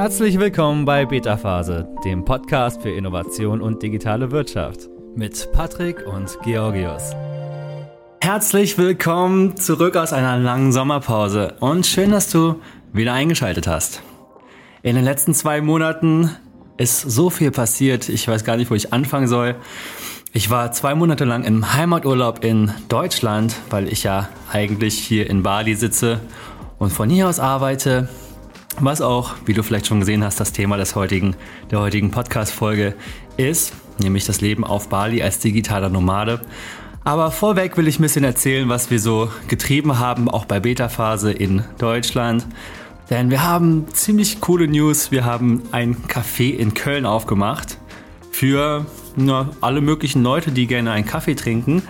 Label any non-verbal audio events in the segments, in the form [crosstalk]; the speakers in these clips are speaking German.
Herzlich willkommen bei Beta Phase, dem Podcast für Innovation und digitale Wirtschaft mit Patrick und Georgios. Herzlich willkommen zurück aus einer langen Sommerpause und schön, dass du wieder eingeschaltet hast. In den letzten zwei Monaten ist so viel passiert, ich weiß gar nicht, wo ich anfangen soll. Ich war zwei Monate lang im Heimaturlaub in Deutschland, weil ich ja eigentlich hier in Bali sitze und von hier aus arbeite. Was auch, wie du vielleicht schon gesehen hast, das Thema des heutigen, der heutigen Podcast-Folge ist, nämlich das Leben auf Bali als digitaler Nomade. Aber vorweg will ich ein bisschen erzählen, was wir so getrieben haben, auch bei Beta-Phase in Deutschland. Denn wir haben ziemlich coole News. Wir haben ein Café in Köln aufgemacht für na, alle möglichen Leute, die gerne einen Kaffee trinken.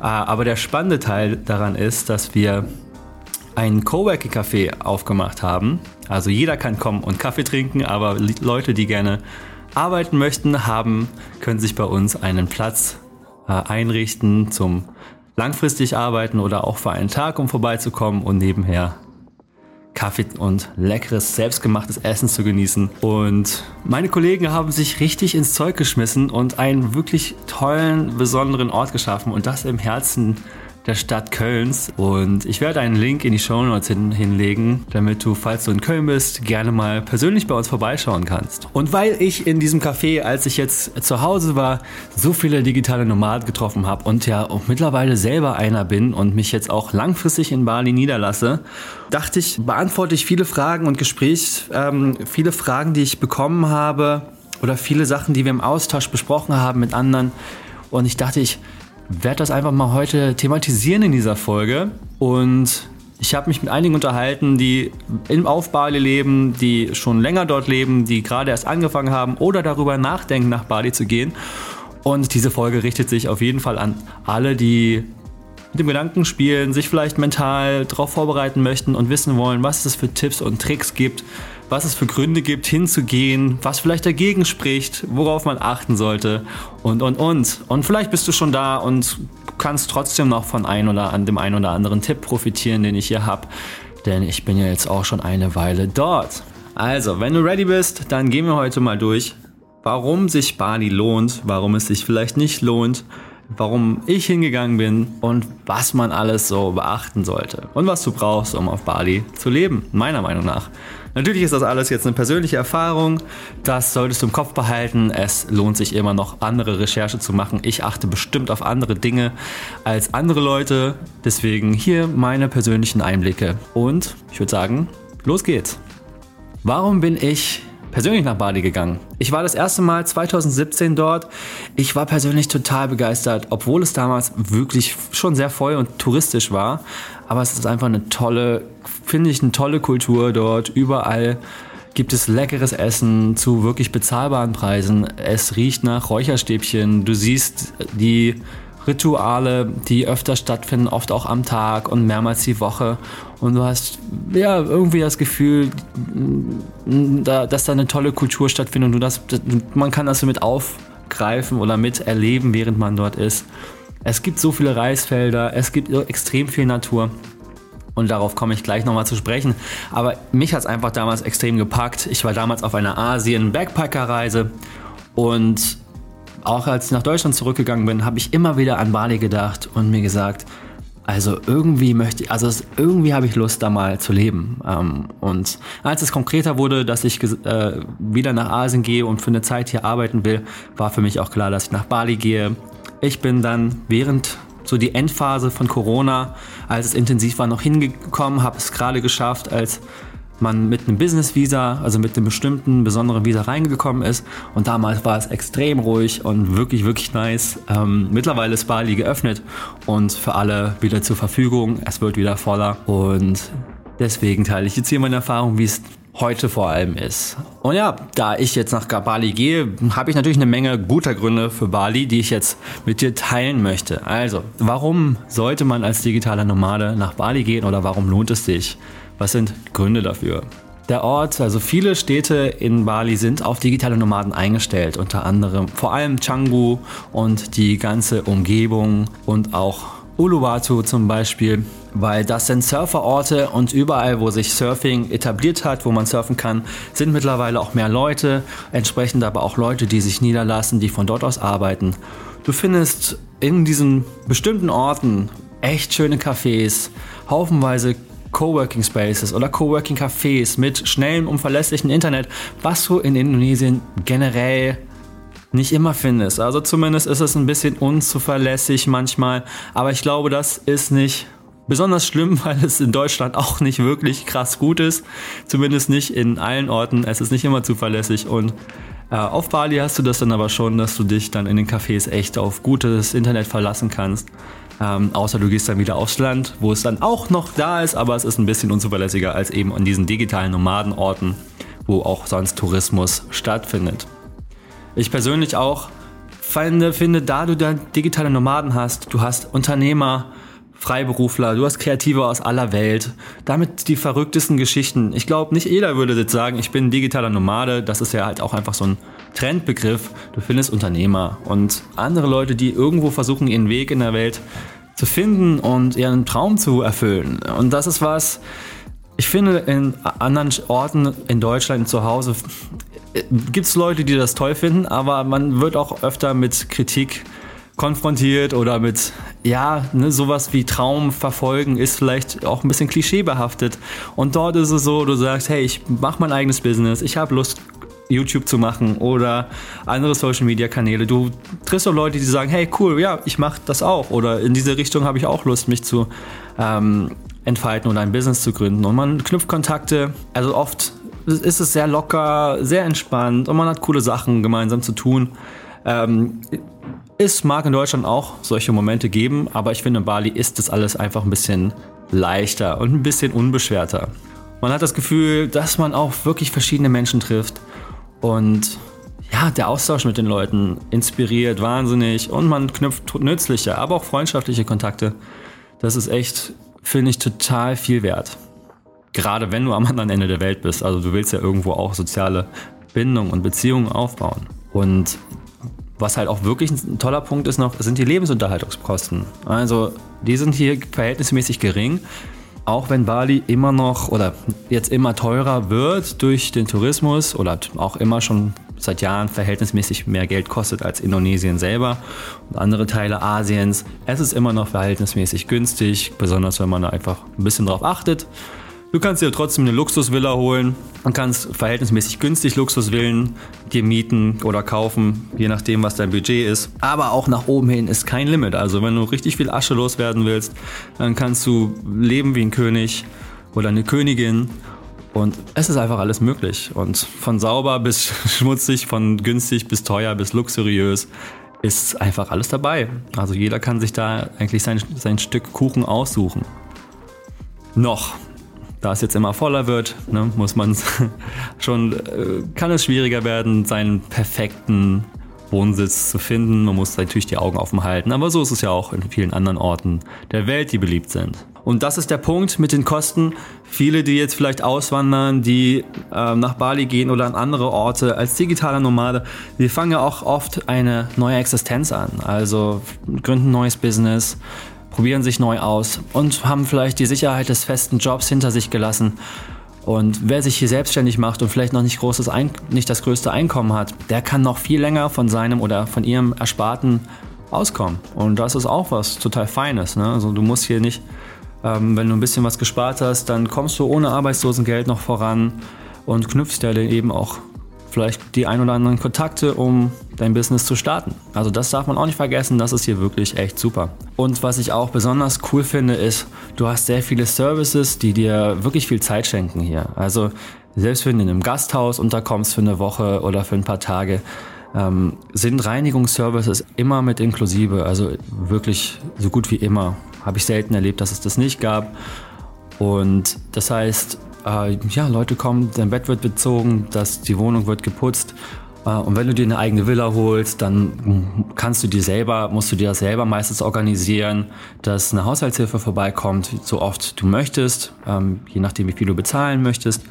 Äh, aber der spannende Teil daran ist, dass wir ein Coworking Café aufgemacht haben. Also jeder kann kommen und Kaffee trinken, aber Leute, die gerne arbeiten möchten, haben, können sich bei uns einen Platz äh, einrichten zum langfristig arbeiten oder auch für einen Tag, um vorbeizukommen und nebenher Kaffee und leckeres, selbstgemachtes Essen zu genießen. Und meine Kollegen haben sich richtig ins Zeug geschmissen und einen wirklich tollen, besonderen Ort geschaffen und das im Herzen der Stadt Kölns. Und ich werde einen Link in die Show Notes hin, hinlegen, damit du, falls du in Köln bist, gerne mal persönlich bei uns vorbeischauen kannst. Und weil ich in diesem Café, als ich jetzt zu Hause war, so viele digitale Nomaden getroffen habe und ja auch mittlerweile selber einer bin und mich jetzt auch langfristig in Bali niederlasse, dachte ich, beantworte ich viele Fragen und Gespräch, ähm, viele Fragen, die ich bekommen habe oder viele Sachen, die wir im Austausch besprochen haben mit anderen. Und ich dachte, ich werde das einfach mal heute thematisieren in dieser Folge. Und ich habe mich mit einigen unterhalten, die im auf Bali leben, die schon länger dort leben, die gerade erst angefangen haben oder darüber nachdenken, nach Bali zu gehen. Und diese Folge richtet sich auf jeden Fall an alle, die mit dem Gedanken spielen, sich vielleicht mental darauf vorbereiten möchten und wissen wollen, was es für Tipps und Tricks gibt, was es für Gründe gibt, hinzugehen, was vielleicht dagegen spricht, worauf man achten sollte und, und, und. Und vielleicht bist du schon da und kannst trotzdem noch von ein oder an dem einen oder anderen Tipp profitieren, den ich hier habe. Denn ich bin ja jetzt auch schon eine Weile dort. Also, wenn du ready bist, dann gehen wir heute mal durch, warum sich Bali lohnt, warum es sich vielleicht nicht lohnt warum ich hingegangen bin und was man alles so beachten sollte und was du brauchst, um auf Bali zu leben, meiner Meinung nach. Natürlich ist das alles jetzt eine persönliche Erfahrung, das solltest du im Kopf behalten. Es lohnt sich immer noch andere Recherche zu machen. Ich achte bestimmt auf andere Dinge als andere Leute, deswegen hier meine persönlichen Einblicke und ich würde sagen, los geht's. Warum bin ich persönlich nach Bali gegangen. Ich war das erste Mal 2017 dort. Ich war persönlich total begeistert, obwohl es damals wirklich schon sehr voll und touristisch war. Aber es ist einfach eine tolle, finde ich, eine tolle Kultur dort. Überall gibt es leckeres Essen zu wirklich bezahlbaren Preisen. Es riecht nach Räucherstäbchen. Du siehst die Rituale, die öfter stattfinden, oft auch am Tag und mehrmals die Woche. Und du hast ja irgendwie das Gefühl, dass da eine tolle Kultur stattfindet und du das, man kann das so mit aufgreifen oder mit erleben, während man dort ist. Es gibt so viele Reisfelder, es gibt extrem viel Natur. Und darauf komme ich gleich nochmal zu sprechen. Aber mich hat es einfach damals extrem gepackt. Ich war damals auf einer Asien-Backpacker-Reise und auch als ich nach Deutschland zurückgegangen bin, habe ich immer wieder an Bali gedacht und mir gesagt, also irgendwie möchte ich, also irgendwie habe ich Lust, da mal zu leben. Ähm, und als es konkreter wurde, dass ich äh, wieder nach Asien gehe und für eine Zeit hier arbeiten will, war für mich auch klar, dass ich nach Bali gehe. Ich bin dann während so die Endphase von Corona, als es intensiv war, noch hingekommen, habe es gerade geschafft, als man mit einem Business-Visa, also mit einem bestimmten besonderen Visa reingekommen ist. Und damals war es extrem ruhig und wirklich, wirklich nice. Ähm, mittlerweile ist Bali geöffnet und für alle wieder zur Verfügung. Es wird wieder voller und deswegen teile ich jetzt hier meine Erfahrung, wie es heute vor allem ist. Und ja, da ich jetzt nach Bali gehe, habe ich natürlich eine Menge guter Gründe für Bali, die ich jetzt mit dir teilen möchte. Also, warum sollte man als digitaler Nomade nach Bali gehen oder warum lohnt es sich? Was sind Gründe dafür? Der Ort, also viele Städte in Bali sind auf digitale Nomaden eingestellt, unter anderem vor allem Canggu und die ganze Umgebung und auch Uluwatu zum Beispiel, weil das sind Surferorte und überall, wo sich Surfing etabliert hat, wo man surfen kann, sind mittlerweile auch mehr Leute, entsprechend aber auch Leute, die sich niederlassen, die von dort aus arbeiten. Du findest in diesen bestimmten Orten echt schöne Cafés, haufenweise Coworking Spaces oder Coworking Cafés mit schnellem und verlässlichem Internet, was du in Indonesien generell nicht immer findest. Also zumindest ist es ein bisschen unzuverlässig manchmal. Aber ich glaube, das ist nicht besonders schlimm, [laughs] weil es in Deutschland auch nicht wirklich krass gut ist. Zumindest nicht in allen Orten. Es ist nicht immer zuverlässig und äh, auf Bali hast du das dann aber schon, dass du dich dann in den Cafés echt auf gutes Internet verlassen kannst. Ähm, außer du gehst dann wieder aufs Land, wo es dann auch noch da ist, aber es ist ein bisschen unzuverlässiger als eben an diesen digitalen Nomadenorten, wo auch sonst Tourismus stattfindet. Ich persönlich auch finde, finde, da du da digitale Nomaden hast, du hast Unternehmer, Freiberufler, du hast Kreative aus aller Welt, damit die verrücktesten Geschichten. Ich glaube, nicht jeder würde jetzt sagen, ich bin digitaler Nomade, das ist ja halt auch einfach so ein Trendbegriff. Du findest Unternehmer und andere Leute, die irgendwo versuchen, ihren Weg in der Welt zu finden und ihren Traum zu erfüllen. Und das ist was, ich finde, in anderen Orten in Deutschland zu Hause gibt es Leute, die das toll finden, aber man wird auch öfter mit Kritik konfrontiert oder mit, ja, ne, sowas wie Traum verfolgen ist vielleicht auch ein bisschen klischeebehaftet. Und dort ist es so, du sagst, hey, ich mache mein eigenes Business, ich habe Lust, YouTube zu machen oder andere Social Media Kanäle. Du triffst auch Leute, die sagen, hey, cool, ja, ich mache das auch. Oder in diese Richtung habe ich auch Lust, mich zu ähm, entfalten oder ein Business zu gründen. Und man knüpft Kontakte. Also oft ist es sehr locker, sehr entspannt und man hat coole Sachen gemeinsam zu tun. Ähm, es mag in Deutschland auch solche Momente geben, aber ich finde, in Bali ist das alles einfach ein bisschen leichter und ein bisschen unbeschwerter. Man hat das Gefühl, dass man auch wirklich verschiedene Menschen trifft und ja, der Austausch mit den Leuten inspiriert wahnsinnig und man knüpft nützliche, aber auch freundschaftliche Kontakte. Das ist echt, finde ich, total viel wert. Gerade wenn du am anderen Ende der Welt bist. Also du willst ja irgendwo auch soziale Bindungen und Beziehungen aufbauen. Und was halt auch wirklich ein toller Punkt ist noch, sind die Lebensunterhaltungskosten. Also die sind hier verhältnismäßig gering. Auch wenn Bali immer noch oder jetzt immer teurer wird durch den Tourismus oder auch immer schon seit Jahren verhältnismäßig mehr Geld kostet als Indonesien selber und andere Teile Asiens. Es ist immer noch verhältnismäßig günstig, besonders wenn man da einfach ein bisschen drauf achtet. Du kannst dir trotzdem eine Luxusvilla holen und kannst verhältnismäßig günstig Luxusvillen dir mieten oder kaufen, je nachdem, was dein Budget ist. Aber auch nach oben hin ist kein Limit. Also wenn du richtig viel Asche loswerden willst, dann kannst du leben wie ein König oder eine Königin. Und es ist einfach alles möglich. Und von sauber bis [laughs] schmutzig, von günstig bis teuer bis luxuriös ist einfach alles dabei. Also jeder kann sich da eigentlich sein, sein Stück Kuchen aussuchen. Noch da es jetzt immer voller wird, ne, muss man [laughs] schon, äh, kann es schwieriger werden, seinen perfekten Wohnsitz zu finden. Man muss natürlich die Augen offen halten, aber so ist es ja auch in vielen anderen Orten der Welt, die beliebt sind. Und das ist der Punkt mit den Kosten. Viele, die jetzt vielleicht auswandern, die äh, nach Bali gehen oder an andere Orte als digitaler Nomade, die fangen ja auch oft eine neue Existenz an. Also gründen ein neues Business, probieren sich neu aus und haben vielleicht die Sicherheit des festen Jobs hinter sich gelassen. Und wer sich hier selbstständig macht und vielleicht noch nicht, großes Ein nicht das größte Einkommen hat, der kann noch viel länger von seinem oder von ihrem Ersparten auskommen. Und das ist auch was total Feines. Ne? Also du musst hier nicht, ähm, wenn du ein bisschen was gespart hast, dann kommst du ohne Arbeitslosengeld noch voran und knüpfst ja dann eben auch vielleicht die ein oder anderen Kontakte, um dein Business zu starten. Also das darf man auch nicht vergessen, das ist hier wirklich echt super. Und was ich auch besonders cool finde, ist, du hast sehr viele Services, die dir wirklich viel Zeit schenken hier. Also selbst wenn du in einem Gasthaus unterkommst für eine Woche oder für ein paar Tage, ähm, sind Reinigungsservices immer mit inklusive. Also wirklich so gut wie immer. Habe ich selten erlebt, dass es das nicht gab. Und das heißt, äh, ja, Leute kommen, dein Bett wird bezogen, das, die Wohnung wird geputzt. Äh, und wenn du dir eine eigene Villa holst, dann kannst du dir selber, musst du dir das selber meistens organisieren, dass eine Haushaltshilfe vorbeikommt, so oft du möchtest, ähm, je nachdem wie viel du bezahlen möchtest,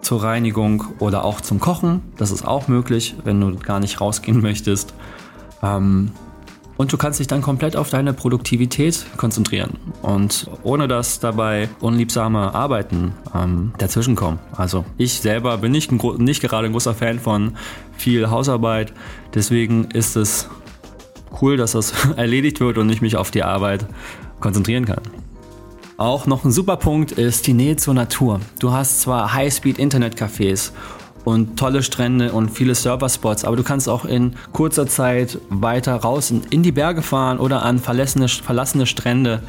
zur Reinigung oder auch zum Kochen. Das ist auch möglich, wenn du gar nicht rausgehen [laughs] möchtest. Ähm, Und du kannst dich dann komplett auf deine Produktivität konzentrieren und ohne dass dabei unliebsame Arbeiten ähm, dazwischenkommen. Also ich selber bin nicht, nicht gerade ein großer Fan von viel Hausarbeit, deswegen ist es cool, dass das [laughs] erledigt wird und ich mich auf die Arbeit konzentrieren kann. Auch noch ein super Punkt ist die Nähe zur Natur. Du hast zwar High-Speed-Internet-Cafés und tolle Strände und viele Server-Spots, aber du kannst auch in kurzer Zeit weiter raus in die Berge fahren oder an verlassene, verlassene Strände.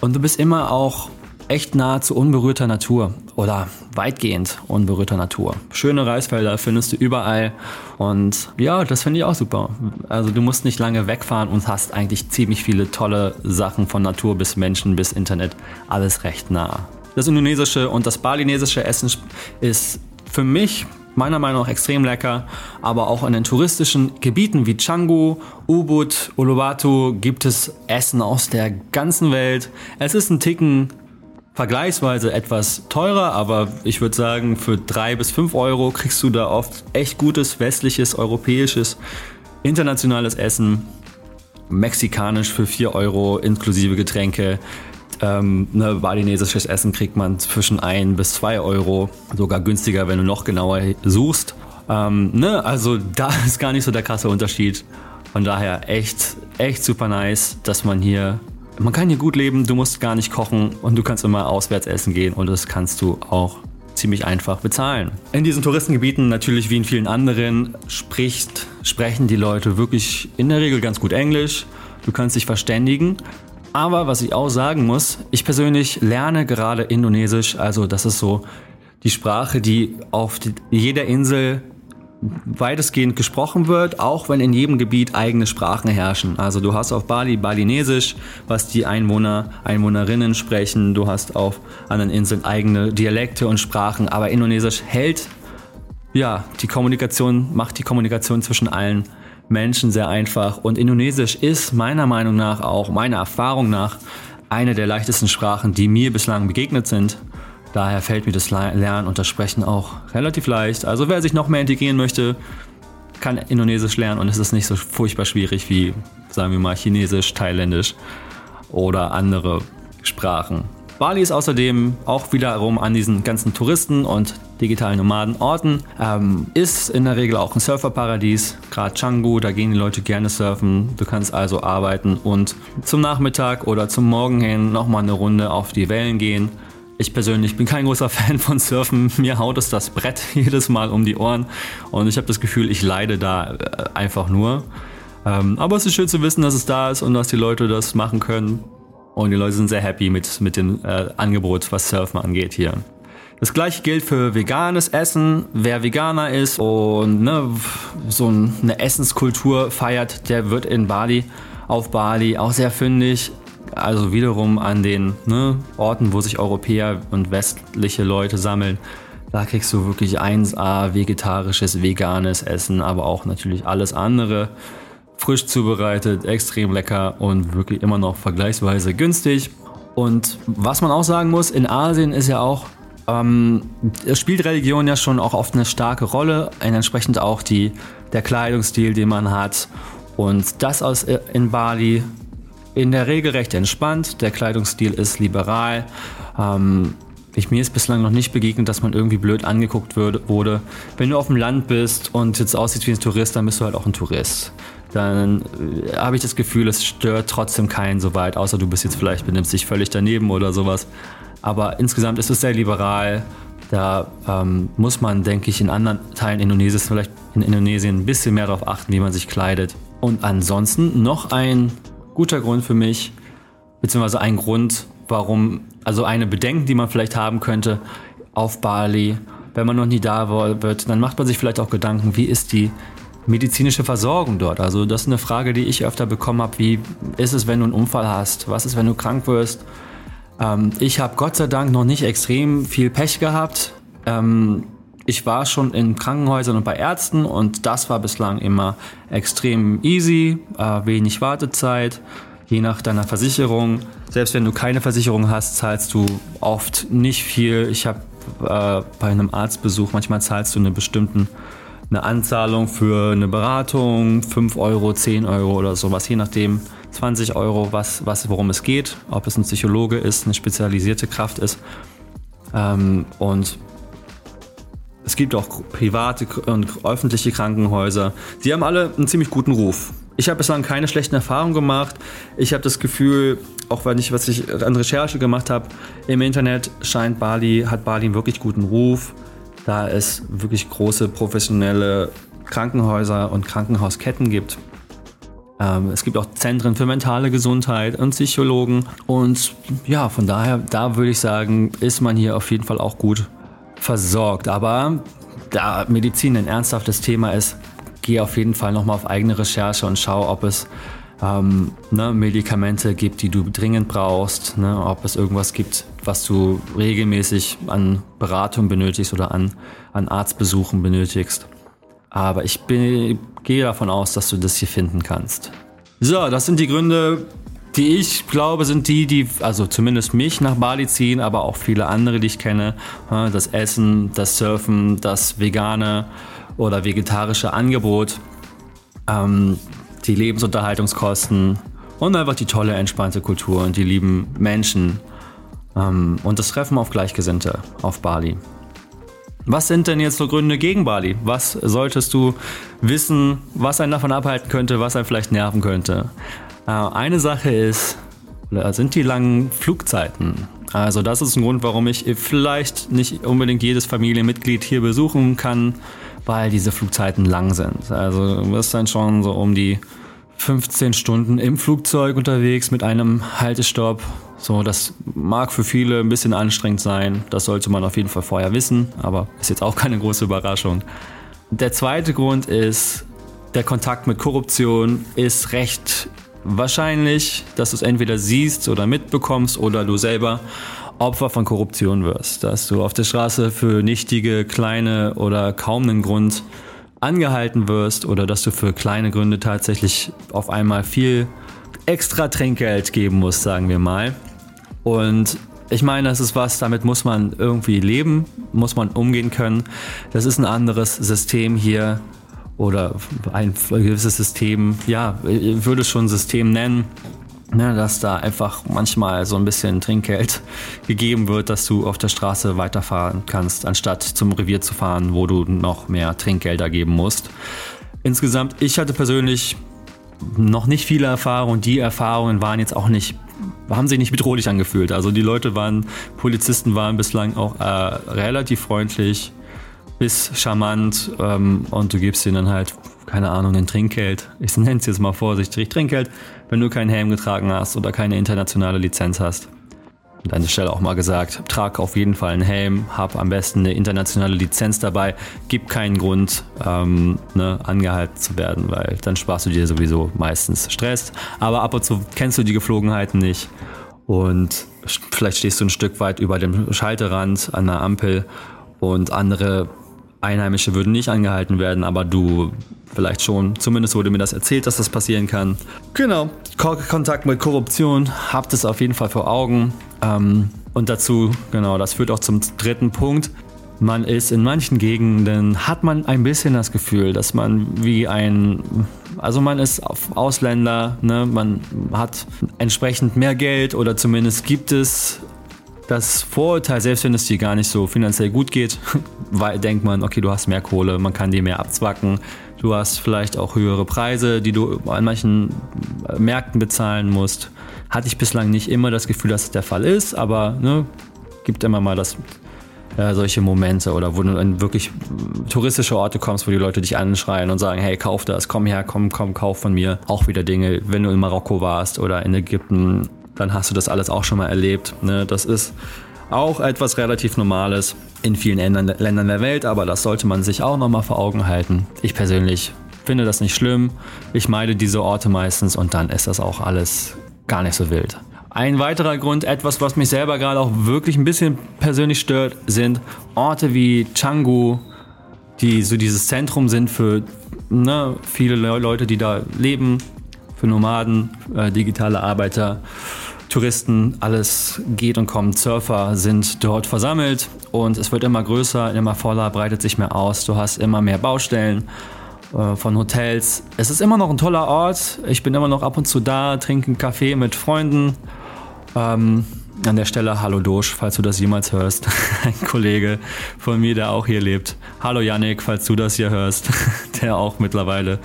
Und du bist immer auch echt nah zu unberührter Natur oder weitgehend unberührter Natur. Schöne Reisfelder findest du überall und ja, das finde ich auch super. Also du musst nicht lange wegfahren und hast eigentlich ziemlich viele tolle Sachen von Natur bis Menschen bis Internet, alles recht nah. Das indonesische und das balinesische Essen ist für mich meiner Meinung nach extrem lecker, aber auch in den touristischen Gebieten wie Canggu, Ubud, Uluwatu gibt es Essen aus der ganzen Welt. Es ist ein Ticken vergleichsweise etwas teurer, aber ich würde sagen, für drei bis fünf Euro kriegst du da oft echt gutes westliches, europäisches, internationales Essen. Mexikanisch für vier Euro inklusive Getränke. Ähm, ne, balinesisches Essen kriegt man zwischen ein bis zwei Euro, sogar günstiger, wenn du noch genauer suchst. Ähm, ne, also [laughs] da ist gar nicht so der krasse Unterschied. Von daher echt, echt super nice, dass man hier man kann hier gut leben, du musst gar nicht kochen und du kannst immer auswärts essen gehen und das kannst du auch ziemlich einfach bezahlen. In diesen Touristengebieten, natürlich wie in vielen anderen, spricht, sprechen die Leute wirklich in der Regel ganz gut Englisch. Du kannst dich verständigen. Aber was ich auch sagen muss, ich persönlich lerne gerade Indonesisch, also das ist so die Sprache, die auf jeder Insel weitestgehend gesprochen wird, auch wenn in jedem Gebiet eigene Sprachen herrschen. Also du hast auf Bali Balinesisch, was die Einwohner, Einwohnerinnen sprechen. Du hast auf anderen Inseln eigene Dialekte und Sprachen, aber Indonesisch hält ja die Kommunikation, macht die Kommunikation zwischen allen Menschen sehr einfach. Und Indonesisch ist meiner Meinung nach auch, meiner Erfahrung nach, eine der leichtesten Sprachen, die mir bislang begegnet sind. Daher fällt mir das Lernen und das Sprechen auch relativ leicht. Also wer sich noch mehr integrieren möchte, kann Indonesisch lernen und es ist nicht so furchtbar schwierig wie, sagen wir mal, Chinesisch, Thailändisch oder andere Sprachen. Bali ist außerdem auch wiederum an diesen ganzen Touristen und digitalen Nomadenorten. Ähm, ist in der Regel auch ein Surferparadies, gerade Canggu, da gehen die Leute gerne surfen. Du kannst also arbeiten und zum Nachmittag oder zum Morgen hin nochmal eine Runde auf die Wellen gehen. Ich persönlich bin kein großer Fan von Surfen. [laughs] Mir haut es das Brett [laughs] jedes Mal um die Ohren und ich habe das Gefühl, ich leide da äh, einfach nur. Ähm, aber es ist schön zu wissen, dass es da ist und dass die Leute das machen können. Und die Leute sind sehr happy mit, mit dem äh, Angebot, was Surfen angeht hier. Das gleiche gilt für veganes Essen. Wer Veganer ist und ne, so eine Essenskultur feiert, der wird in Bali, auf Bali auch sehr fündig. Also wiederum an den ne, Orten, wo sich Europäer und westliche Leute sammeln. Da kriegst du wirklich 1A vegetarisches, veganes Essen, aber auch natürlich alles andere. Frisch zubereitet, extrem lecker und wirklich immer noch vergleichsweise günstig. Und was man auch sagen muss, in Asien ist ja auch, ähm, spielt Religion ja schon auch oft eine starke Rolle, entsprechend auch die, der Kleidungsstil, den man hat. Und das aus äh, in Bali in der Regel recht entspannt. Der Kleidungsstil ist liberal. Ähm, ich, mir ist bislang noch nicht begegnet, dass man irgendwie blöd angeguckt würde, wurde. Wenn du auf dem Land bist und jetzt aussiehst wie ein Tourist, dann bist du halt auch ein Tourist. Dann äh, habe ich das Gefühl, es stört trotzdem keinen so weit, außer du bist jetzt vielleicht, benimmst dich völlig daneben oder sowas. Aber insgesamt ist es sehr liberal. Da ähm, muss man, denke ich, in anderen Teilen Indonesiens, vielleicht in Indonesien, ein bisschen mehr darauf achten, wie man sich kleidet. Und ansonsten noch ein guter Grund für mich, beziehungsweise ein Grund, warum, also eine Bedenken, die man vielleicht haben könnte auf Bali, wenn man noch nie da wird, dann macht man sich vielleicht auch Gedanken, wie ist die medizinische Versorgung dort? Also das ist eine Frage, die ich öfter bekommen habe. Wie ist es, wenn du einen Unfall hast? Was ist, wenn du krank wirst? Ähm, ich habe Gott sei Dank noch nicht extrem viel Pech gehabt. Ähm, ich war schon in Krankenhäusern und bei Ärzten und das war bislang immer extrem easy, äh, wenig Wartezeit, je nach deiner Versicherung. Selbst wenn du keine Versicherung hast, zahlst du oft nicht viel. Ich habe äh, bei einem Arztbesuch, manchmal zahlst du einen bestimmten eine Anzahlung für eine Beratung, 5 Euro, 10 Euro oder sowas, je nachdem, 20 Euro, was, was, worum es geht, ob es ein Psychologe ist, eine spezialisierte Kraft ist. Ähm, und es gibt auch private und öffentliche Krankenhäuser. Die haben alle einen ziemlich guten Ruf. Ich habe bislang keine schlechten Erfahrungen gemacht. Ich habe das Gefühl, auch wenn ich, was ich an Recherche gemacht habe, im Internet scheint Bali, hat Bali einen wirklich guten Ruf, da es wirklich große professionelle Krankenhäuser und Krankenhausketten gibt. Ähm, es gibt auch Zentren für mentale Gesundheit und Psychologen. Und ja, von daher, da würde ich sagen, ist man hier auf jeden Fall auch gut versorgt. Aber da Medizin ein ernsthaftes Thema ist, gehe auf jeden Fall nochmal auf eigene Recherche und schau, ob es ähm, ne, Medikamente gibt, die du dringend brauchst, ne, ob es irgendwas gibt, was du regelmäßig an Beratung benötigst oder an, an Arztbesuchen benötigst. Aber ich bin, gehe davon aus, dass du das hier finden kannst. So, das sind die Gründe, die ich glaube, sind die, die, also zumindest mich nach Bali ziehen, aber auch viele andere, die ich kenne. Das Essen, das Surfen, das vegane oder vegetarische Angebot, ähm, die Lebensunterhaltungskosten und einfach die tolle, entspannte Kultur und die lieben Menschen ähm, und das Treffen auf Gleichgesinnte auf Bali. Was sind denn jetzt so Gründe gegen Bali? Was solltest du wissen, was einen davon abhalten könnte, was einen vielleicht nerven könnte? Äh, eine Sache ist, sind die langen Flugzeiten. Also das ist ein Grund, warum ich vielleicht nicht unbedingt jedes Familienmitglied hier besuchen kann, weil diese Flugzeiten lang sind. Also du bist dann schon so um die 15 Stunden im Flugzeug unterwegs mit einem Haltestopp so, das mag für viele ein bisschen anstrengend sein. Das sollte man auf jeden Fall vorher wissen, aber ist jetzt auch keine große Überraschung. Der zweite Grund ist, der Kontakt mit Korruption ist recht wahrscheinlich, dass du es entweder siehst oder mitbekommst oder du selber Opfer von Korruption wirst. Dass du auf der Straße für nichtige, kleine oder kaum einen Grund angehalten wirst oder dass du für kleine Gründe tatsächlich auf einmal viel extra Trinkgeld geben musst, sagen wir mal. Und ich meine, das ist was, damit muss man irgendwie leben, muss man umgehen können. Das ist ein anderes System hier oder ein gewisses System, ja, ich würde es schon System nennen, ne, dass da einfach manchmal so ein bisschen Trinkgeld [laughs] gegeben wird, dass du auf der Straße weiterfahren kannst, anstatt zum Revier zu fahren, wo du noch mehr Trinkgelder geben musst. Insgesamt, ich hatte persönlich noch nicht viele Erfahrungen. Die Erfahrungen waren jetzt auch nicht haben sich nicht bedrohlich angefühlt. Also die Leute waren, Polizisten waren bislang auch äh, relativ freundlich bis charmant ähm, und du gibst ihnen dann halt, keine Ahnung, ein Trinkgeld. Ich nenne es jetzt mal vorsichtig Trinkgeld, wenn du keinen Helm getragen hast oder keine internationale Lizenz hast. An deiner Stelle auch mal gesagt, trag auf jeden Fall einen Helm, hab am besten eine internationale Lizenz dabei, gib keinen Grund, ähm, ne, angehalten zu werden, weil dann sparst du dir sowieso meistens Stress. Aber ab und zu kennst du die Geflogenheiten nicht. Und vielleicht stehst du ein Stück weit über dem Schalterrand an der Ampel und andere Einheimische würden nicht angehalten werden, aber du vielleicht schon. Zumindest wurde mir das erzählt, dass das passieren kann. Genau, Kontakt mit Korruption, habt es auf jeden Fall vor Augen. Ähm, und dazu, genau, das führt auch zum dritten Punkt. Man ist in manchen Gegenden, hat man ein bisschen das Gefühl, dass man wie ein, also man ist Ausländer, ne? man hat entsprechend mehr Geld oder zumindest gibt es das Vorurteil, selbst wenn es dir gar nicht so finanziell gut geht, [laughs] denkt man, okay, du hast mehr Kohle, man kann dir mehr abzwacken, du hast vielleicht auch höhere Preise, die du an manchen äh, Märkten bezahlen musst. Hatte ich bislang nicht immer das Gefühl, dass es der Fall ist, aber ne, gibt immer mal das, äh, solche Momente oder wo du in wirklich touristische Orte kommst, wo die Leute dich anschreien und sagen, hey, kauf das, komm her, komm, komm, kauf von mir. Auch wieder Dinge, wenn du in Marokko warst oder in Ägypten, dann hast du das alles auch schon mal erlebt. Ne? Das ist auch etwas relativ Normales in vielen Ländern der Welt, aber das sollte man sich auch nochmal vor Augen halten. Ich persönlich finde das nicht schlimm. Ich meide diese Orte meistens und dann ist das auch alles gar nicht so wild. Ein weiterer Grund, etwas, was mich selber gerade auch wirklich ein bisschen persönlich stört, sind Orte wie Canggu, die so dieses Zentrum sind für ne, viele Leute, die da leben, für Nomaden, äh, digitale Arbeiter, Touristen, alles geht und kommt. Surfer sind dort versammelt und es wird immer größer, immer voller, breitet sich mehr aus. Du hast immer mehr Baustellen äh, von Hotels. Es ist immer noch ein toller Ort. Ich bin immer noch ab und zu da, trinke einen Kaffee mit Freunden. Ähm, an der Stelle Hallo Dosch, falls du das jemals hörst. [laughs] Ein Kollege von mir, der auch hier lebt. Hallo Yannick, falls du das hier hörst, [laughs] der auch mittlerweile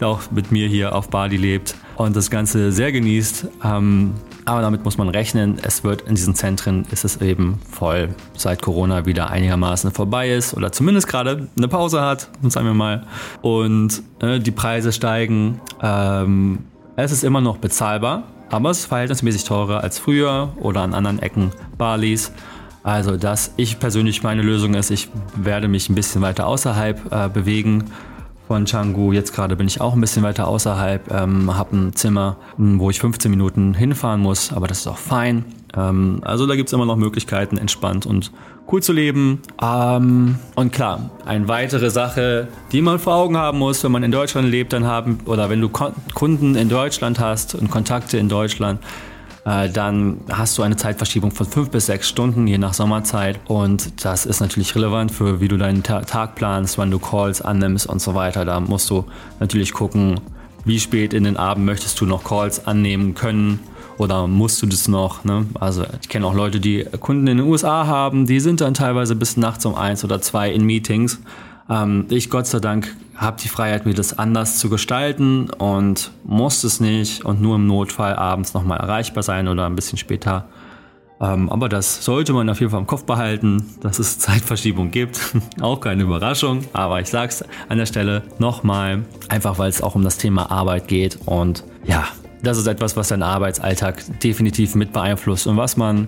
auch mit mir hier auf Bali lebt und das Ganze sehr genießt. Ähm, aber damit muss man rechnen. Es wird in diesen Zentren ist es eben voll, seit Corona wieder einigermaßen vorbei ist oder zumindest gerade eine Pause hat, sagen wir mal. Und äh, die Preise steigen. Ähm, es ist immer noch bezahlbar, aber es ist verhältnismäßig teurer als früher oder an anderen Ecken Balis. Also, dass ich persönlich meine Lösung ist, ich werde mich ein bisschen weiter außerhalb äh, bewegen von Canggu. Jetzt gerade bin ich auch ein bisschen weiter außerhalb, ähm, habe ein Zimmer, wo ich 15 Minuten hinfahren muss, aber das ist auch fein. Ähm, also da gibt es immer noch Möglichkeiten, entspannt und cool zu leben. Ähm, und klar, eine weitere Sache, die man vor Augen haben muss, wenn man in Deutschland lebt, dann haben, oder wenn du Kunden in Deutschland hast und Kontakte in Deutschland, äh, dann hast du eine Zeitverschiebung von fünf bis sechs Stunden, je nach Sommerzeit. Und das ist natürlich relevant für, wie du deinen Ta Tag planst, wann du Calls annimmst und so weiter. Da musst du natürlich gucken, wie spät in den Abend möchtest du noch Calls annehmen können oder musst du das noch? Ne? Also ich kenne auch Leute, die Kunden in den USA haben, die sind dann teilweise bis nachts um eins oder zwei in Meetings. Ähm, ich Gott sei Dank habe die Freiheit, mir das anders zu gestalten und muss es nicht und nur im Notfall abends nochmal erreichbar sein oder ein bisschen später. Ähm, aber das sollte man auf jeden Fall im Kopf behalten, dass es [laughs] Zeitverschiebung gibt. [laughs] auch keine Überraschung, aber ich sage es an der Stelle nochmal, einfach weil es auch um das Thema Arbeit geht und ja, das ist etwas, was deinen Arbeitsalltag definitiv mit beeinflusst und was man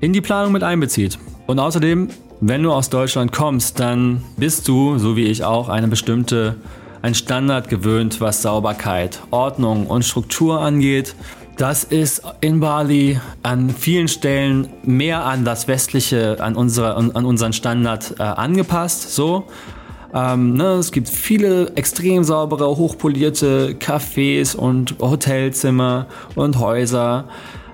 in die Planung mit einbezieht. Und außerdem wenn du aus Deutschland kommst, dann bist du, so wie ich auch, eine bestimmte, ein Standard gewöhnt, was Sauberkeit, Ordnung und Struktur angeht. Das ist in Bali an vielen Stellen mehr an das westliche, an, unsere, an unseren Standard äh, angepasst. So. Ähm, ne, es gibt viele extrem saubere, hochpolierte Cafés und Hotelzimmer und Häuser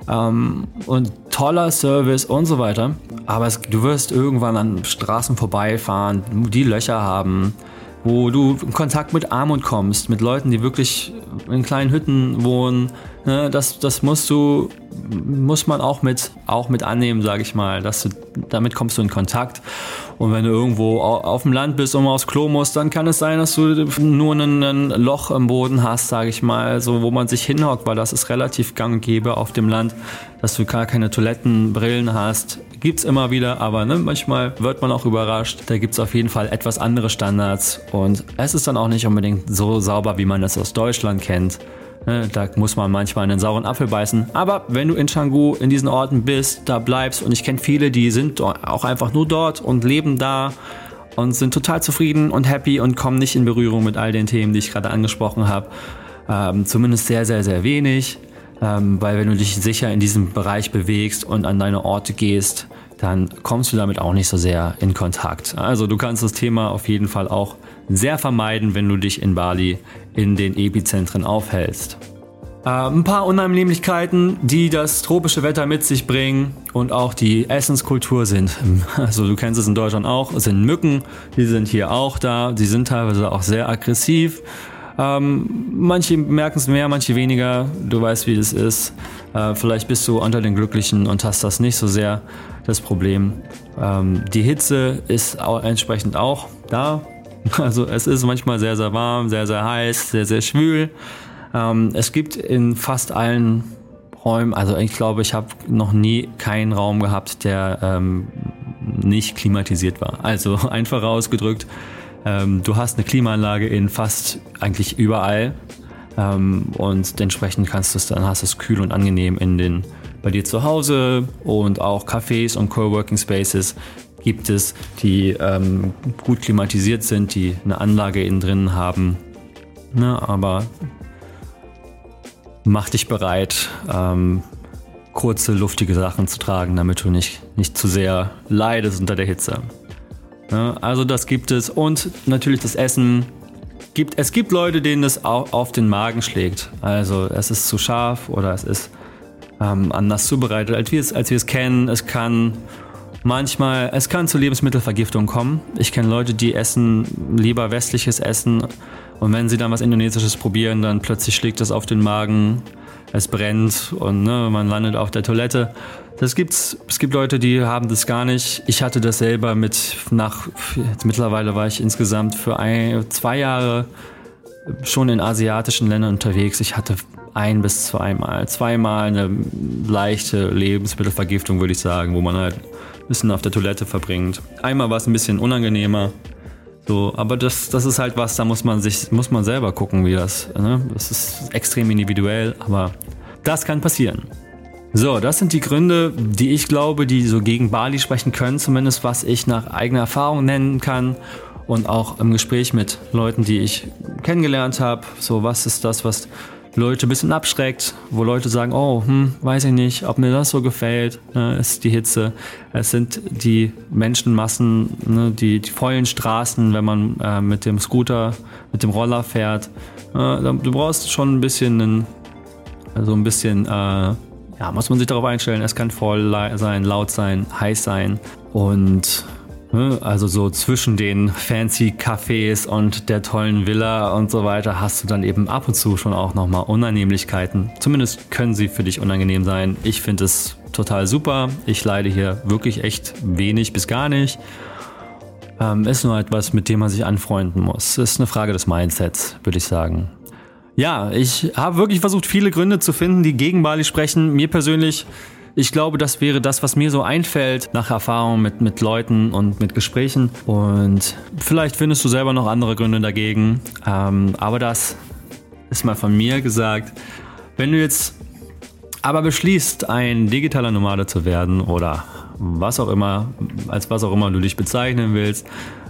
ähm, und toller Service und so weiter. Aber es, du wirst irgendwann an Straßen vorbeifahren, die Löcher haben, wo du in Kontakt mit Armut kommst, mit Leuten, die wirklich in kleinen Hütten wohnen. Ne, das, das musst du, muss man auch mit, auch mit annehmen, sage ich mal. Dass du, damit kommst du in Kontakt. Und wenn du irgendwo auf dem Land bist und mal aufs Klo musst, dann kann es sein, dass du nur ein Loch im Boden hast, sage ich mal, so wo man sich hinhockt, weil das ist relativ gang und gäbe auf dem Land, dass du gar keine Toilettenbrillen hast. Gibt's immer wieder, aber ne, manchmal wird man auch überrascht. Da gibt's auf jeden Fall etwas andere Standards und es ist dann auch nicht unbedingt so sauber, wie man das aus Deutschland kennt. Ne, da muss man manchmal einen sauren Apfel beißen. Aber wenn du in Canggu in diesen Orten bist, da bleibst und ich kenne viele, die sind auch einfach nur dort und leben da und sind total zufrieden und happy und kommen nicht in Berührung mit all den Themen, die ich gerade angesprochen habe. Ähm, zumindest sehr, sehr, sehr wenig. Ähm, weil wenn du dich sicher in diesem Bereich bewegst und an deine Orte gehst, dann kommst du damit auch nicht so sehr in Kontakt. Also du kannst das Thema auf jeden Fall auch sehr vermeiden, wenn du dich in Bali in den Epizentren aufhältst. Äh, ein paar Unheimlichkeiten, die das tropische Wetter mit sich bringen und auch die Essenskultur sind, [laughs] also du kennst es in Deutschland auch, sind Mücken, die sind hier auch da, die sind teilweise auch sehr aggressiv. Ähm, manche merken es mehr, manche weniger. Du weißt, wie das ist. Äh, vielleicht bist du unter den Glücklichen und hast das nicht so sehr das Problem. Ähm, die Hitze ist auch entsprechend auch da. [laughs] Also es ist manchmal sehr, sehr warm, sehr, sehr heiß, sehr, sehr schwül. Ähm, es gibt in fast allen Räumen, also ich glaube, ich habe noch nie keinen Raum gehabt, der ähm, nicht klimatisiert war. Also [laughs] einfach ausgedrückt, ähm, du hast eine Klimaanlage in fast eigentlich überall ähm, und entsprechend kannst du es dann hast es kühl und angenehm in den bei dir zu Hause und auch Cafés und Coworking Spaces gibt es, die ähm, gut klimatisiert sind, die eine Anlage innen drin haben. Ne, aber mach dich bereit, ähm, kurze, luftige Sachen zu tragen, damit du nicht, nicht zu sehr leidest unter der Hitze. Also das gibt es. Und natürlich das Essen. Gibt, es gibt Leute, denen auch auf den Magen schlägt. Also es ist zu scharf oder es ist ähm, anders zubereitet, als wir es, als wir es kennen. Es kann Manchmal, es kann zu Lebensmittelvergiftung kommen. Ich kenne Leute, die essen lieber westliches Essen und wenn sie dann was Indonesisches probieren, dann plötzlich schlägt es auf den Magen, es brennt und ne, man landet auf der Toilette. Das gibt's. Es gibt Leute, die haben das gar nicht. Ich hatte das selber mit nach. Mittlerweile war ich insgesamt für ein, zwei Jahre schon in asiatischen Ländern unterwegs. Ich hatte ein bis zweimal, zweimal eine leichte Lebensmittelvergiftung, würde ich sagen, wo man halt ein bisschen auf der Toilette verbringt. Einmal war es ein bisschen unangenehmer. So, aber das, das ist halt was, da muss man sich, muss man selber gucken, wie das. Ne? Das ist extrem individuell, aber das kann passieren. So, das sind die Gründe, die ich glaube, die so gegen Bali sprechen können, zumindest was ich nach eigener Erfahrung nennen kann und auch im Gespräch mit Leuten, die ich kennengelernt habe. So, was ist das, was Leute ein bisschen abschreckt, wo Leute sagen, oh, hm, weiß ich nicht, ob mir das so gefällt, ne, ist die Hitze. Es sind die Menschenmassen, ne, die, die vollen Straßen, wenn man äh, mit dem Scooter, mit dem Roller fährt. Äh, du brauchst schon ein bisschen, einen, also ein bisschen, äh, ja, muss man sich darauf einstellen, es kann voll sein, laut sein, heiß sein und Ne? Also so zwischen den fancy Cafés und der tollen Villa und so weiter hast du dann eben ab und zu schon auch nochmal Unannehmlichkeiten. Zumindest können sie für dich unangenehm sein. Ich finde es total super. Ich leide hier wirklich echt wenig bis gar nicht. Ähm, ist nur etwas, mit dem man sich anfreunden muss. Ist eine Frage des Mindsets, würde ich sagen. Ja, ich habe wirklich versucht, viele Gründe zu finden, die gegen Bali sprechen. Mir persönlich ich glaube, das wäre das, was mir so einfällt nach Erfahrung mit, mit Leuten und mit Gesprächen. Und vielleicht findest du selber noch andere Gründe dagegen. Ähm, aber das ist mal von mir gesagt. Wenn du jetzt aber beschließt, ein digitaler Nomade zu werden oder was auch immer, als was auch immer du dich bezeichnen willst,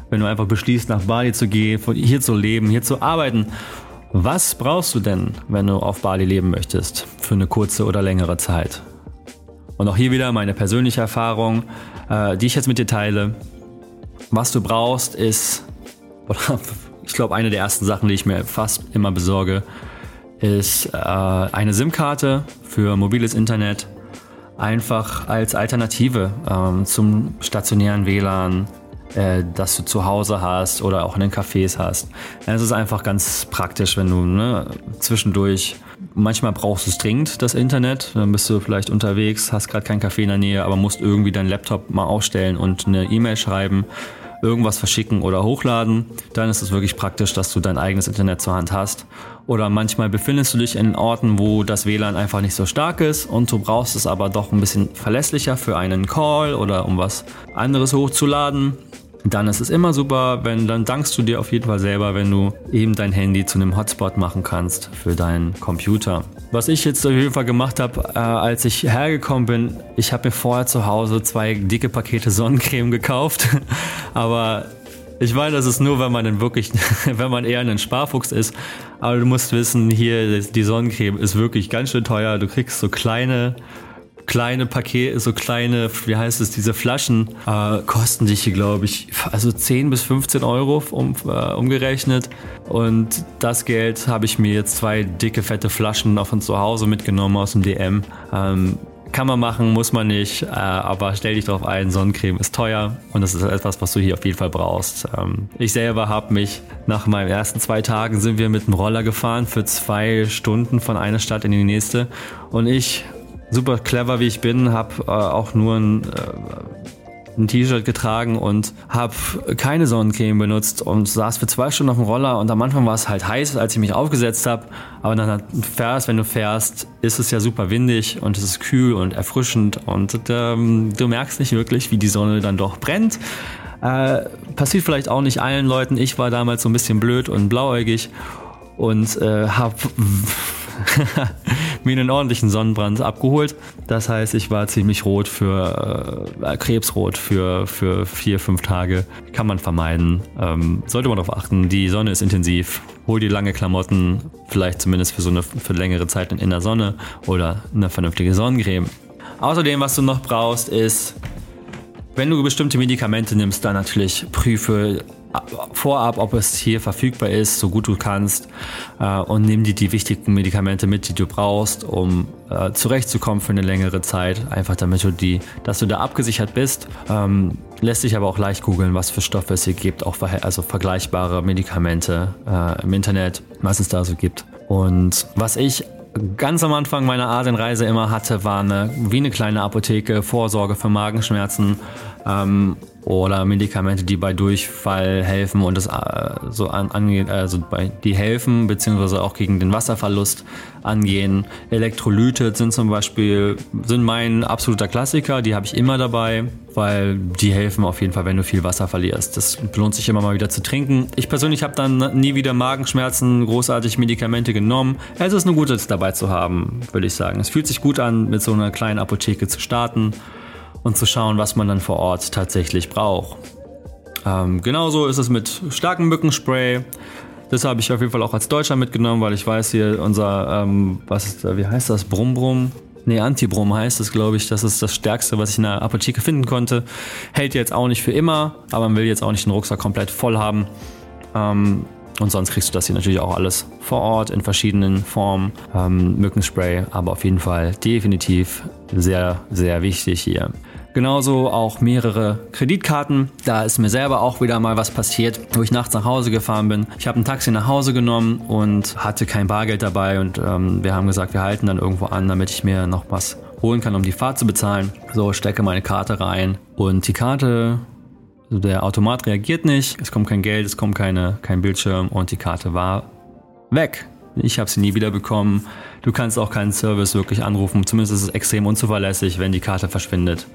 wenn du einfach beschließt, nach Bali zu gehen, hier zu leben, hier zu arbeiten, was brauchst du denn, wenn du auf Bali leben möchtest, für eine kurze oder längere Zeit? Und auch hier wieder meine persönliche Erfahrung, äh, die ich jetzt mit dir teile. Was du brauchst, ist, [laughs] oder ich glaube, eine der ersten Sachen, die ich mir fast immer besorge, ist äh, eine SIM-Karte für mobiles Internet. Einfach als Alternative ähm, zum stationären WLAN, äh, das du zu Hause hast oder auch in den Cafés hast. Es ist einfach ganz praktisch, wenn du ne, zwischendurch Manchmal brauchst du es dringend, das Internet. Dann bist du vielleicht unterwegs, hast gerade keinen Café in der Nähe, aber musst irgendwie deinen Laptop mal aufstellen und eine E-Mail schreiben, irgendwas verschicken oder hochladen. Dann ist es wirklich praktisch, dass du dein eigenes Internet zur Hand hast. Oder manchmal befindest du dich in Orten, wo das WLAN einfach nicht so stark ist und du brauchst es aber doch ein bisschen verlässlicher für einen Call oder um was anderes hochzuladen dann ist es immer super, wenn dann dankst du dir auf jeden Fall selber, wenn du eben dein Handy zu einem Hotspot machen kannst für deinen Computer. Was ich jetzt auf jeden Fall gemacht habe, äh, als ich hergekommen bin, ich habe mir vorher zu Hause zwei dicke Pakete Sonnencreme gekauft, [laughs] aber ich meine, das ist nur, wenn man wirklich, [laughs] wenn man eher ein Sparfuchs ist. Aber du musst wissen, hier die Sonnencreme ist wirklich ganz schön teuer. Du kriegst so kleine kleine Pakete, so kleine, wie heißt es, diese Flaschen äh, kosten dich hier, glaube ich, also 10 bis 15 Euro um, äh, umgerechnet. Und das Geld habe ich mir jetzt zwei dicke, fette Flaschen von zu Hause mitgenommen aus dem DM. Ähm, kann man machen, muss man nicht, äh, aber stell dich darauf ein, Sonnencreme ist teuer und das ist etwas, was du hier auf jeden Fall brauchst. Ähm, ich selber habe mich nach meinen ersten zwei Tagen sind wir mit dem Roller gefahren für zwei Stunden von einer Stadt in die nächste und ich super clever wie ich bin, habe äh, auch nur ein, äh, ein T-Shirt getragen und habe keine Sonnencreme benutzt und saß für zwei Stunden auf dem Roller und am Anfang war es halt heiß, als ich mich aufgesetzt habe, aber dann fährst, wenn du fährst, ist es ja super windig und es ist kühl und erfrischend und ähm, du merkst nicht wirklich, wie die Sonne dann doch brennt. Äh, passiert vielleicht auch nicht allen Leuten. Ich war damals so ein bisschen blöd und blauäugig und äh, habe [laughs] [laughs] mir einen ordentlichen Sonnenbrand abgeholt. Das heißt, ich war ziemlich rot für äh, Krebsrot für, für vier, fünf Tage. Kann man vermeiden. Ähm, sollte man darauf achten. Die Sonne ist intensiv. Hol dir lange Klamotten, vielleicht zumindest für so eine für längere Zeit in der Sonne oder eine vernünftige Sonnencreme. Außerdem, was du noch brauchst, ist wenn du bestimmte Medikamente nimmst, dann natürlich prüfe vorab, ob es hier verfügbar ist, so gut du kannst äh, und nimm dir die wichtigen Medikamente mit, die du brauchst, um äh, zurechtzukommen für eine längere Zeit. Einfach damit du die, dass du da abgesichert bist. Ähm, lässt sich aber auch leicht googeln, was für Stoffe es hier gibt, auch also vergleichbare Medikamente äh, im Internet, was es da so gibt. Und was ich ganz am Anfang meiner Asienreise immer hatte, war eine, wie eine kleine Apotheke, Vorsorge für Magenschmerzen ähm, oder Medikamente, die bei Durchfall helfen und das äh, so an, angeht, also bei, die helfen, beziehungsweise auch gegen den Wasserverlust angehen. Elektrolyte sind zum Beispiel, sind mein absoluter Klassiker, die habe ich immer dabei, weil die helfen auf jeden Fall, wenn du viel Wasser verlierst. Das lohnt sich immer mal wieder zu trinken. Ich persönlich habe dann nie wieder Magenschmerzen, großartig Medikamente genommen. Es ist nur gut, das dabei zu haben, würde ich sagen. Es fühlt sich gut an, mit so einer kleinen Apotheke zu starten und zu schauen, was man dann vor Ort tatsächlich braucht. Ähm, genauso ist es mit starkem Mückenspray. Das habe ich auf jeden Fall auch als Deutscher mitgenommen, weil ich weiß hier unser, ähm, was ist, wie heißt das, Brumm Brumm? Nee, Antibrum heißt es, glaube ich. Das ist das Stärkste, was ich in der Apotheke finden konnte. Hält jetzt auch nicht für immer, aber man will jetzt auch nicht den Rucksack komplett voll haben. Ähm, und sonst kriegst du das hier natürlich auch alles vor Ort in verschiedenen Formen. Ähm, Mückenspray, aber auf jeden Fall definitiv sehr, sehr wichtig hier. Genauso auch mehrere Kreditkarten. Da ist mir selber auch wieder mal was passiert, wo ich nachts nach Hause gefahren bin. Ich habe ein Taxi nach Hause genommen und hatte kein Bargeld dabei und ähm, wir haben gesagt, wir halten dann irgendwo an, damit ich mir noch was holen kann, um die Fahrt zu bezahlen. So, stecke meine Karte rein und die Karte der Automat reagiert nicht, es kommt kein Geld, es kommt keine, kein Bildschirm und die Karte war weg. Ich habe sie nie wieder bekommen. Du kannst auch keinen Service wirklich anrufen. Zumindest ist es extrem unzuverlässig, wenn die Karte verschwindet.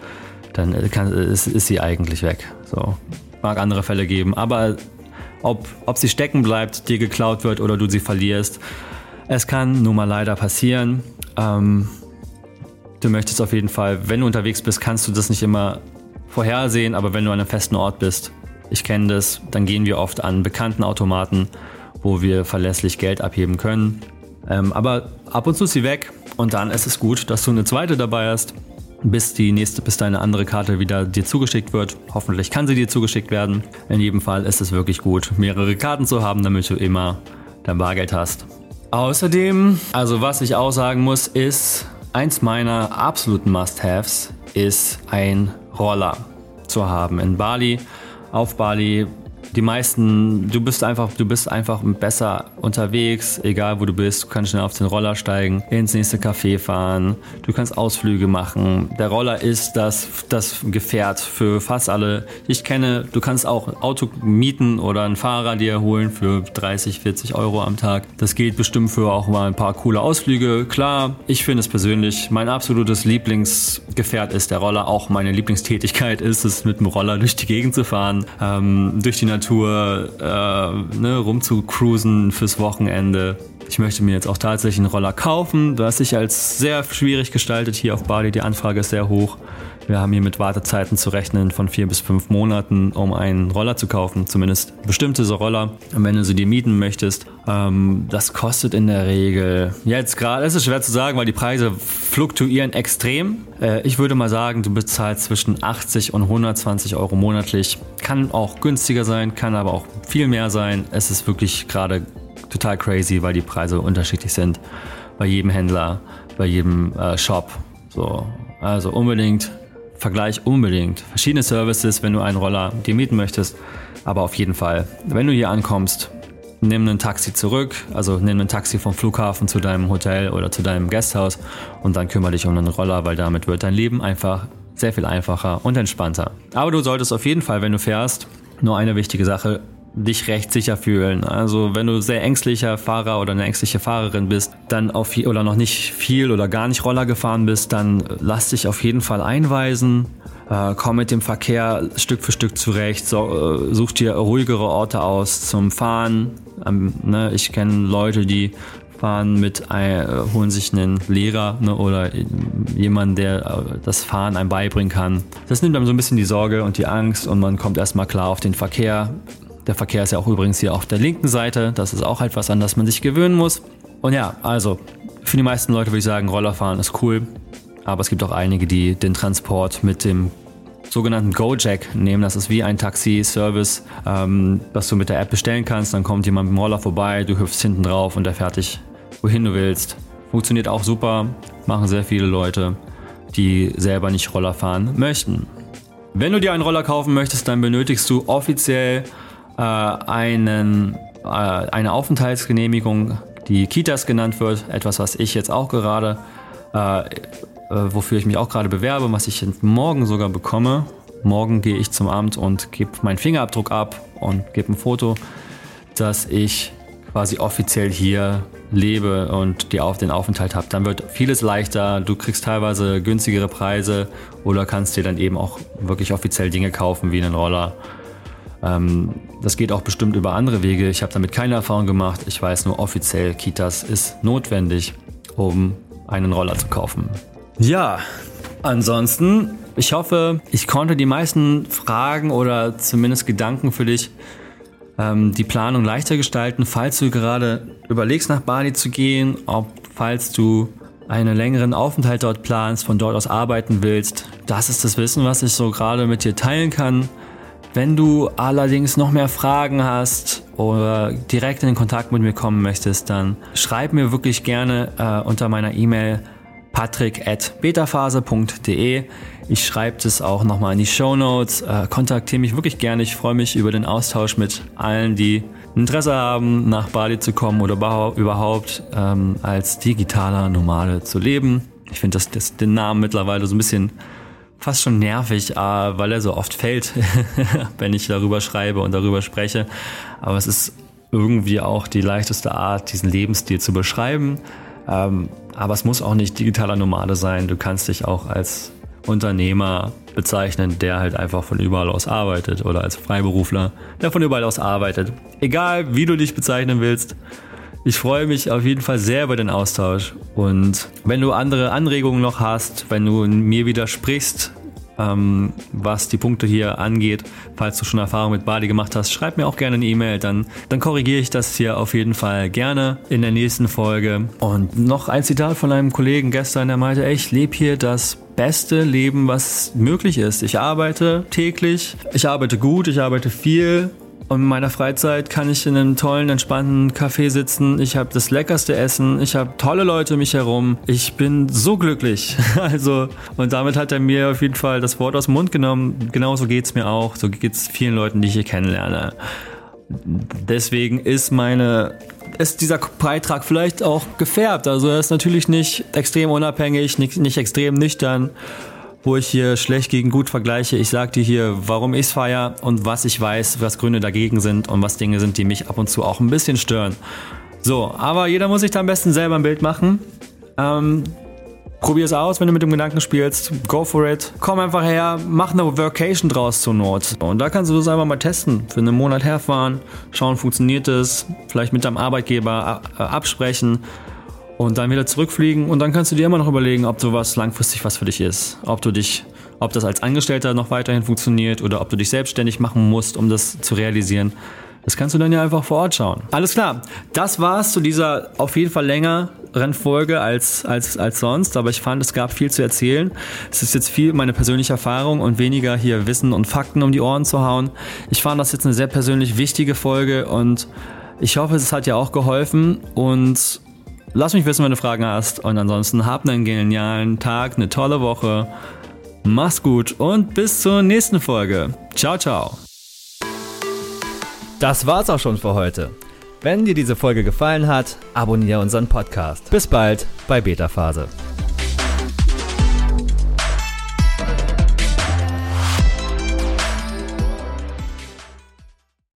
Dann kann, ist, ist sie eigentlich weg. So. Mag andere Fälle geben. Aber ob, ob sie stecken bleibt, dir geklaut wird oder du sie verlierst, es kann nun mal leider passieren. Ähm, du möchtest auf jeden Fall, wenn du unterwegs bist, kannst du das nicht immer vorhersehen, aber wenn du an einem festen Ort bist, ich kenne das, dann gehen wir oft an bekannten Automaten wo wir verlässlich Geld abheben können. Ähm, aber ab und zu ist sie weg und dann ist es gut, dass du eine zweite dabei hast, bis die nächste, bis deine andere Karte wieder dir zugeschickt wird. Hoffentlich kann sie dir zugeschickt werden. In jedem Fall ist es wirklich gut, mehrere Karten zu haben, damit du immer dein Bargeld hast. Außerdem, also was ich auch sagen muss, ist, eins meiner absoluten Must-Haves ist ein Roller zu haben. In Bali, auf Bali die meisten, du bist einfach, du bist einfach besser unterwegs, egal wo du bist. Du kannst schnell auf den Roller steigen, ins nächste Café fahren, du kannst Ausflüge machen. Der Roller ist das, das Gefährt für fast alle. Ich kenne, du kannst auch Auto mieten oder einen Fahrer dir holen für 30, 40 Euro am Tag. Das gilt bestimmt für auch mal ein paar coole Ausflüge. Klar, ich finde es persönlich, mein absolutes Lieblingsgefährt ist der Roller. Auch meine Lieblingstätigkeit [laughs] ist es, mit dem Roller durch die Gegend zu fahren, ähm, durch die Natur Tour äh, ne, rumzucruisen fürs Wochenende. Ich möchte mir jetzt auch tatsächlich einen Roller kaufen, was sich als sehr schwierig gestaltet hier auf Bali. Die Anfrage ist sehr hoch. Wir haben hier mit Wartezeiten zu rechnen von vier bis fünf Monaten, um einen Roller zu kaufen. Zumindest bestimmte so Roller. Und wenn du sie dir mieten möchtest, ähm, das kostet in der Regel jetzt gerade, es ist schwer zu sagen, weil die Preise fluktuieren extrem. Äh, ich würde mal sagen, du bezahlst zwischen 80 und 120 Euro monatlich. Kann auch günstiger sein, kann aber auch viel mehr sein. Es ist wirklich gerade total crazy, weil die Preise unterschiedlich sind bei jedem Händler, bei jedem äh, Shop. So, also unbedingt Vergleich unbedingt. Verschiedene Services, wenn du einen Roller dir mieten möchtest. Aber auf jeden Fall, wenn du hier ankommst, nimm ein Taxi zurück, also nimm ein Taxi vom Flughafen zu deinem Hotel oder zu deinem Gasthaus und dann kümmere dich um einen Roller, weil damit wird dein Leben einfach sehr viel einfacher und entspannter. Aber du solltest auf jeden Fall, wenn du fährst, nur eine wichtige Sache, dich recht sicher fühlen. Also wenn du sehr ängstlicher Fahrer oder eine ängstliche Fahrerin bist, dann auf oder noch nicht viel oder gar nicht Roller gefahren bist, dann lass dich auf jeden Fall einweisen. Äh, komm mit dem Verkehr Stück für Stück zurecht. So, äh, such dir ruhigere Orte aus zum Fahren. Ähm, ne, ich kenne Leute, die fahren mit, äh, holen sich einen Lehrer ne, oder jemanden, der äh, das Fahren einem beibringen kann. Das nimmt einem so ein bisschen die Sorge und die Angst und man kommt erstmal klar auf den Verkehr. Der Verkehr ist ja auch übrigens hier auf der linken Seite. Das ist auch etwas, an das man sich gewöhnen muss. Und ja, also für die meisten Leute würde ich sagen, Rollerfahren ist cool. Aber es gibt auch einige, die den Transport mit dem sogenannten Gojek nehmen. Das ist wie ein Taxi-Service, ähm, was du mit der App bestellen kannst. Dann kommt jemand mit dem Roller vorbei, du hüpfst hinten drauf und der fährt dich wohin du willst. Funktioniert auch super, machen sehr viele Leute, die selber nicht Roller fahren möchten. Wenn du dir einen Roller kaufen möchtest, dann benötigst du offiziell einen, äh, eine Aufenthaltsgenehmigung, die Kitas genannt wird. Etwas, was ich jetzt auch gerade, äh, äh wofür ich mich auch gerade bewerbe, was ich morgen sogar bekomme. Morgen gehe ich zum Amt und gebe meinen Fingerabdruck ab und gebe ein Foto, dass ich quasi offiziell hier lebe und die auf den Aufenthalt habe, dann wird vieles leichter. Du kriegst teilweise günstigere Preise oder kannst dir dann eben auch wirklich offiziell Dinge kaufen wie einen Roller. Ähm, das geht auch bestimmt über andere Wege. Ich habe damit keine Erfahrung gemacht. Ich weiß nur offiziell, Kitas ist notwendig, um einen Roller zu kaufen. Ja, ansonsten, ich hoffe, ich konnte die meisten Fragen oder zumindest Gedanken für dich ähm, die Planung leichter gestalten, falls du gerade überlegst, nach Bali zu gehen, ob falls du einen längeren Aufenthalt dort planst, von dort aus arbeiten willst. Das ist das Wissen, was ich so gerade mit dir teilen kann. Wenn du allerdings noch mehr Fragen hast oder direkt in Kontakt mit mir kommen möchtest, dann schreib mir wirklich gerne äh, unter meiner E-Mail patrick.betaphase.de. Ich schreibe das auch nochmal in die Show Notes. Äh, kontaktiere mich wirklich gerne. Ich freue mich über den Austausch mit allen, die Interesse haben, nach Bali zu kommen oder überhaupt ähm, als digitaler Nomade zu leben. Ich finde das, das, den Namen mittlerweile so ein bisschen fast schon nervig, äh, weil er so oft fällt, [laughs] wenn ich darüber schreibe und darüber spreche. Aber es ist irgendwie auch die leichteste Art, diesen Lebensstil zu beschreiben. Ähm, aber es muss auch nicht digitaler Nomade sein. Du kannst dich auch als Unternehmer bezeichnen, der halt einfach von überall aus arbeitet oder als Freiberufler, der von überall aus arbeitet. Egal, wie du dich bezeichnen willst. Ich freue mich auf jeden Fall sehr über den Austausch. Und wenn du andere Anregungen noch hast, wenn du mir widersprichst, ähm, was die Punkte hier angeht. Falls du schon Erfahrung mit Bali gemacht hast, schreib mir auch gerne eine E-Mail, dann, dann korrigiere ich das hier auf jeden Fall gerne in der nächsten Folge. Und noch ein Zitat von einem Kollegen gestern, der meinte, ey, ich lebe hier das beste Leben, was möglich ist. Ich arbeite täglich, ich arbeite gut, ich arbeite viel und in meiner Freizeit kann ich in einem tollen, entspannten Café sitzen. Ich habe das leckerste Essen. Ich habe tolle Leute um mich herum. Ich bin so glücklich. [laughs] Also, und damit hat er mir auf jeden Fall das Wort aus dem Mund genommen. Genauso geht es mir auch. So geht es vielen Leuten, die ich hier kennenlerne. Deswegen ist meine ist dieser Beitrag vielleicht auch gefärbt. Also er ist natürlich nicht extrem unabhängig, nicht, nicht extrem nüchtern wo ich hier schlecht gegen gut vergleiche. Ich sag dir hier, warum ich es feier und was ich weiß, was Gründe dagegen sind und was Dinge sind, die mich ab und zu auch ein bisschen stören. So, aber jeder muss sich da am besten selber ein Bild machen. Ähm, Probier es aus, wenn du mit dem Gedanken spielst. Go for it. Komm einfach her, mach eine Workation draus zur Not. Und da kannst du das einfach mal testen. Für einen Monat herfahren, schauen, funktioniert es. Vielleicht mit deinem Arbeitgeber äh, absprechen und dann wieder zurückfliegen und dann kannst du dir immer noch überlegen, ob sowas langfristig was für dich ist. Ob du dich, ob das als Angestellter noch weiterhin funktioniert oder ob du dich selbstständig machen musst, um das zu realisieren. Das kannst du dann ja einfach vor Ort schauen. Alles klar, das war's zu dieser auf jeden Fall längeren Folge als, als, als sonst, aber ich fand, es gab viel zu erzählen. Es ist jetzt viel meine persönliche Erfahrung und weniger hier Wissen und Fakten um die Ohren zu hauen. Ich fand das jetzt eine sehr persönlich wichtige Folge und ich hoffe, es hat dir auch geholfen und Lass mich wissen, wenn du Fragen hast. Und ansonsten hab einen genialen Tag, eine tolle Woche. Mach's gut und bis zur nächsten Folge. Ciao, ciao. Das war's auch schon für heute. Wenn dir diese Folge gefallen hat, abonniere unseren Podcast. Bis bald bei Beta Phase.